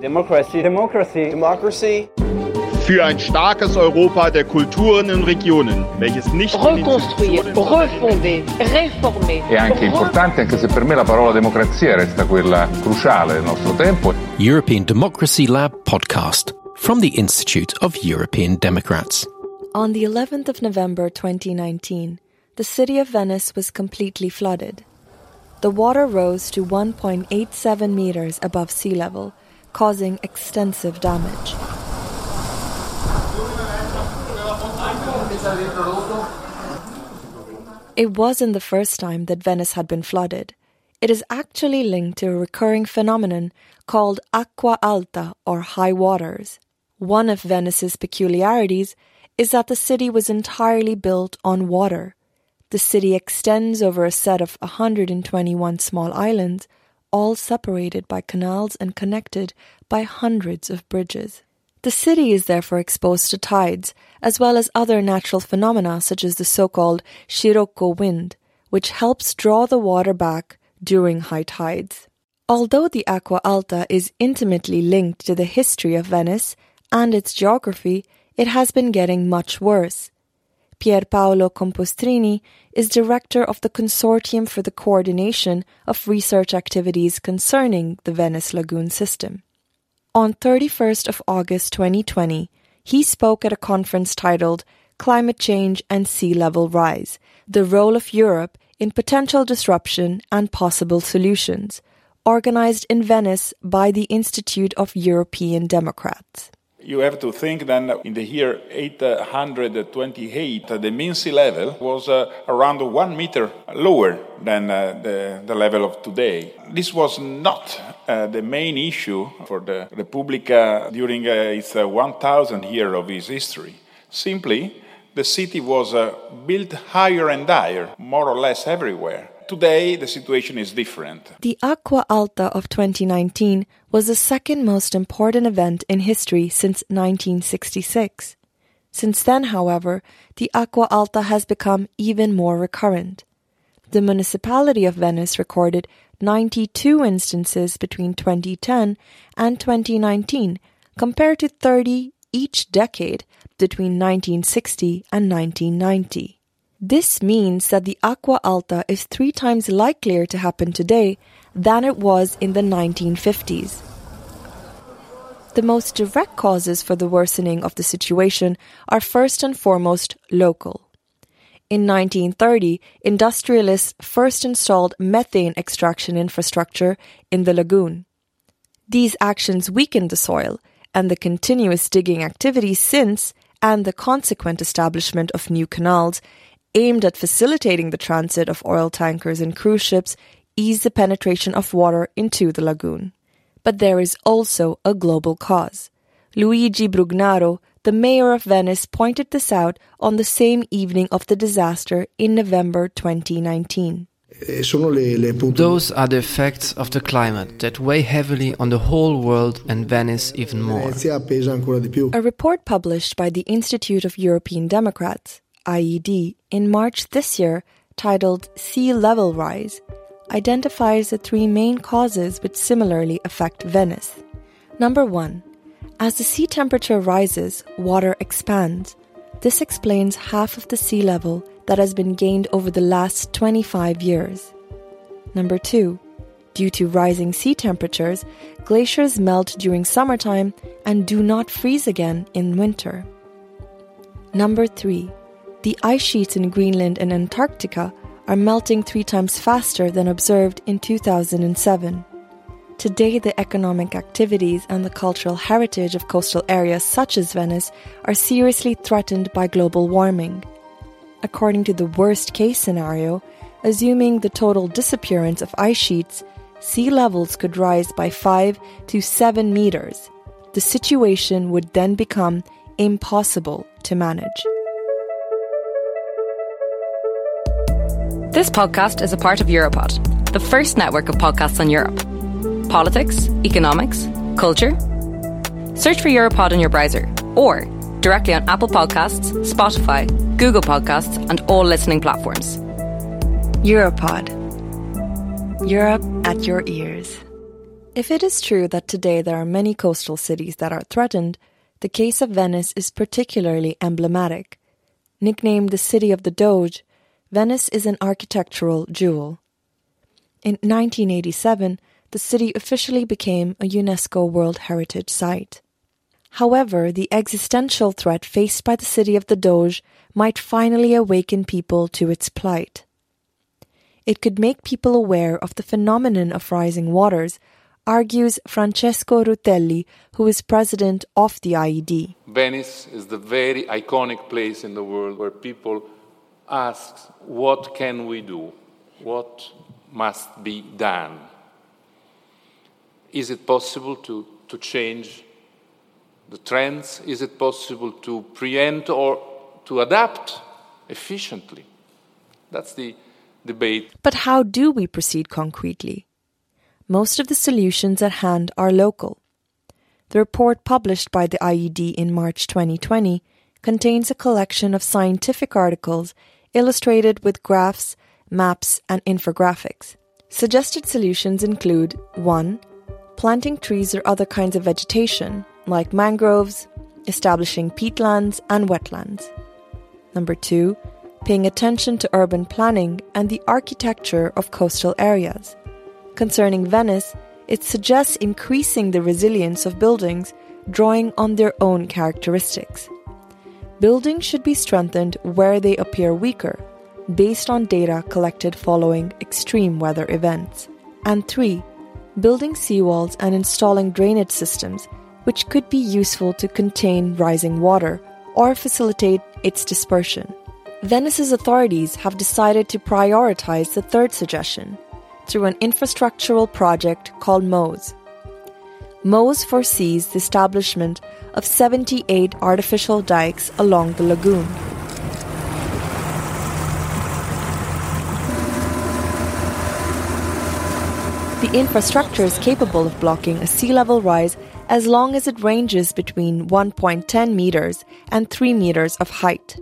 Democracy. Democracy. Democracy. Für ein starkes Europa der Kulturen und Regionen, welches nicht Reconstruire, refonder, réformer. È anche importante, anche se per me la parola democrazia resta quella cruciale del nostro tempo. European Democracy Lab podcast from the Institute of European Democrats. On the 11th of November 2019, the city of Venice was completely flooded. The water rose to 1.87 meters above sea level, causing extensive damage. It wasn't the first time that Venice had been flooded. It is actually linked to a recurring phenomenon called acqua alta or high waters. One of Venice's peculiarities is that the city was entirely built on water. The city extends over a set of 121 small islands, all separated by canals and connected by hundreds of bridges. The city is therefore exposed to tides, as well as other natural phenomena such as the so-called Scirocco wind, which helps draw the water back during high tides. Although the Acqua Alta is intimately linked to the history of Venice and its geography, it has been getting much worse. Pierpaolo Campostrini is director of the Consortium for the Coordination of Research Activities concerning the Venice Lagoon system. On 31st of August 2020, he spoke at a conference titled Climate Change and Sea Level Rise: The Role of Europe in Potential Disruption and Possible Solutions, organized in Venice by the Institute of European Democrats. You have to think then in the year 828, the mean sea level was uh, around one meter lower than uh, the, the level of today. This was not uh, the main issue for the Repubblica during uh, its 1000 year of its history. Simply, the city was uh, built higher and higher, more or less everywhere. Today, the situation is different. The Acqua Alta of 2019 was the second most important event in history since 1966. Since then, however, the Acqua Alta has become even more recurrent. The municipality of Venice recorded 92 instances between 2010 and 2019, compared to 30 each decade between 1960 and 1990. This means that the acqua Alta is three times likelier to happen today than it was in the 1950s. The most direct causes for the worsening of the situation are first and foremost local. In 1930, industrialists first installed methane extraction infrastructure in the lagoon. These actions weakened the soil, and the continuous digging activities since, and the consequent establishment of new canals, aimed at facilitating the transit of oil tankers and cruise ships ease the penetration of water into the lagoon. But there is also a global cause. Luigi Brugnaro, the mayor of Venice, pointed this out on the same evening of the disaster in November 2019. Those are the effects of the climate that weigh heavily on the whole world and Venice even more. A report published by the Institute of European Democrats IED, in March this year, titled Sea Level Rise, identifies the three main causes which similarly affect Venice. Number one, as the sea temperature rises, water expands. This explains half of the sea level that has been gained over the last 25 years. Number two, due to rising sea temperatures, glaciers melt during summertime and do not freeze again in winter. Number three, the ice sheets in Greenland and Antarctica are melting three times faster than observed in 2007. Today, the economic activities and the cultural heritage of coastal areas such as Venice are seriously threatened by global warming. According to the worst case scenario, assuming the total disappearance of ice sheets, sea levels could rise by 5 to 7 meters. The situation would then become impossible to manage. This podcast is a part of Europod, the first network of podcasts on Europe. Politics, economics, culture. Search for Europod in your browser or directly on Apple Podcasts, Spotify, Google Podcasts, and all listening platforms. Europod. Europe at your ears. If it is true that today there are many coastal cities that are threatened, the case of Venice is particularly emblematic. Nicknamed the City of the Doge, Venice is an architectural jewel. In 1987, the city officially became a UNESCO World Heritage Site. However, the existential threat faced by the city of the Doge might finally awaken people to its plight. It could make people aware of the phenomenon of rising waters, argues Francesco Rutelli, who is president of the IED. Venice is the very iconic place in the world where people ask, What can we do? What must be done? Is it possible to, to change the trends? Is it possible to preempt or to adapt efficiently? That's the debate. But how do we proceed concretely? Most of the solutions at hand are local. The report published by the IED in March 2020 contains a collection of scientific articles illustrated with graphs, maps, and infographics. Suggested solutions include 1 planting trees or other kinds of vegetation, like mangroves, establishing peatlands and wetlands. Number two, paying attention to urban planning and the architecture of coastal areas. Concerning Venice, it suggests increasing the resilience of buildings, drawing on their own characteristics. Buildings should be strengthened where they appear weaker, based on data collected following extreme weather events. And three, building seawalls and installing drainage systems, which could be useful to contain rising water or facilitate its dispersion. Venice's authorities have decided to prioritize the third suggestion through an infrastructural project called MOSE. MOSE foresees the establishment of 78 artificial dikes along the lagoon. The infrastructure is capable of blocking a sea level rise as long as it ranges between 1.10 meters and 3 meters of height.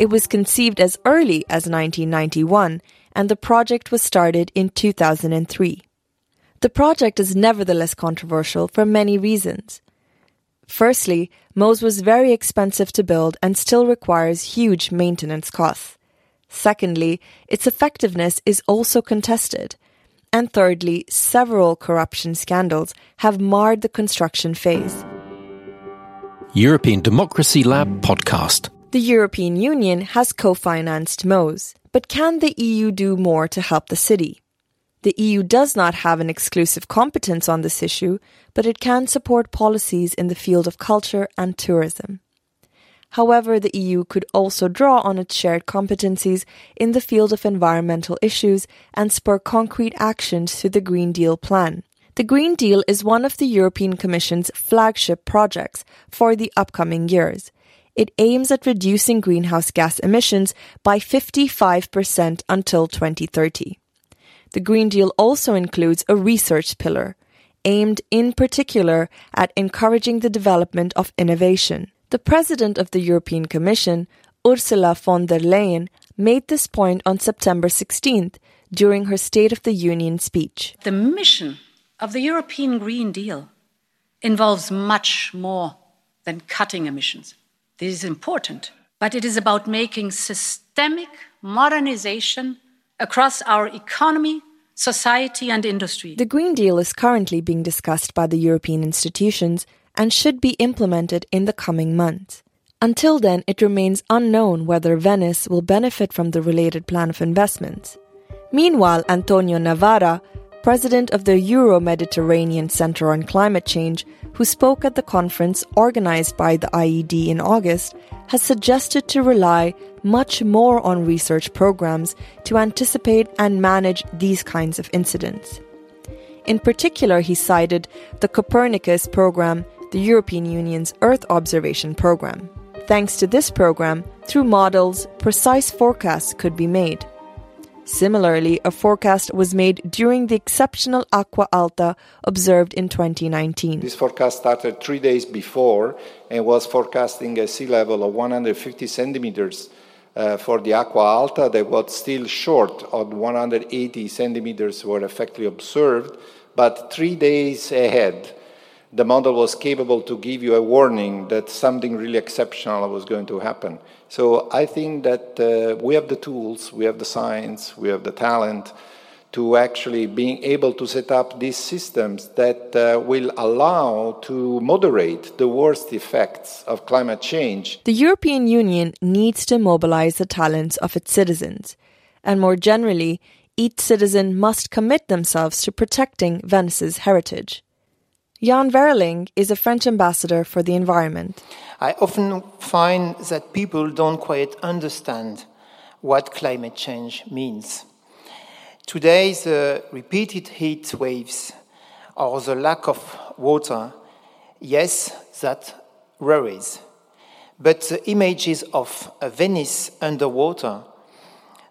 It was conceived as early as 1991 and the project was started in 2003. The project is nevertheless controversial for many reasons. Firstly, MOSE was very expensive to build and still requires huge maintenance costs. Secondly, its effectiveness is also contested and thirdly, several corruption scandals have marred the construction phase. European Democracy Lab podcast. The European Union has co financed MOSE, but can the EU do more to help the city? The EU does not have an exclusive competence on this issue, but it can support policies in the field of culture and tourism. However, the EU could also draw on its shared competencies in the field of environmental issues and spur concrete actions through the Green Deal plan. The Green Deal is one of the European Commission's flagship projects for the upcoming years. It aims at reducing greenhouse gas emissions by 55% until 2030. The Green Deal also includes a research pillar, aimed in particular at encouraging the development of innovation. The President of the European Commission, Ursula von der Leyen, made this point on September 16th during her State of the Union speech. The mission of the European Green Deal involves much more than cutting emissions. This is important, but it is about making systemic modernization across our economy, society, and industry. The Green Deal is currently being discussed by the European institutions and should be implemented in the coming months. Until then, it remains unknown whether Venice will benefit from the related plan of investments. Meanwhile, Antonio Navarra, president of the Euro Mediterranean Center on Climate Change, who spoke at the conference organized by the IED in August, has suggested to rely much more on research programs to anticipate and manage these kinds of incidents. In particular, he cited the Copernicus program the European Union's Earth Observation Programme. Thanks to this program, through models, precise forecasts could be made. Similarly, a forecast was made during the exceptional acqua Alta observed in 2019. This forecast started three days before and was forecasting a sea level of 150 centimeters uh, for the acqua Alta that was still short of 180 centimeters were effectively observed but three days ahead, the model was capable to give you a warning that something really exceptional was going to happen. So I think that uh, we have the tools, we have the science, we have the talent to actually being able to set up these systems that uh, will allow to moderate the worst effects of climate change. The European Union needs to mobilize the talents of its citizens, and more generally, each citizen must commit themselves to protecting Venice's heritage. Yann Wehrling is a French ambassador for the environment. I often find that people don't quite understand what climate change means. Today, the repeated heat waves or the lack of water, yes, that worries. But the images of Venice underwater,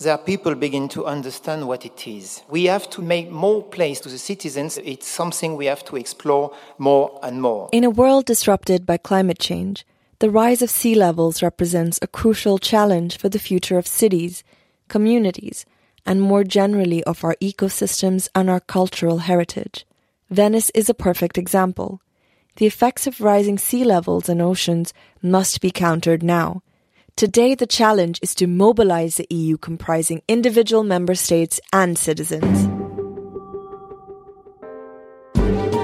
there people begin to understand what it is. We have to make more place to the citizens. It's something we have to explore more and more. In a world disrupted by climate change, the rise of sea levels represents a crucial challenge for the future of cities, communities, and more generally of our ecosystems and our cultural heritage. Venice is a perfect example. The effects of rising sea levels and oceans must be countered now. Today, the challenge is to mobilize the EU comprising individual member states and citizens.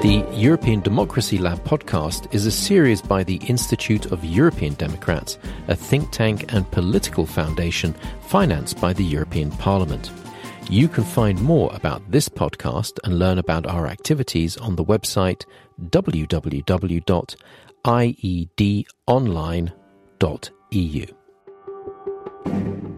The European Democracy Lab podcast is a series by the Institute of European Democrats, a think tank and political foundation financed by the European Parliament. You can find more about this podcast and learn about our activities on the website www.iedonline.eu thank you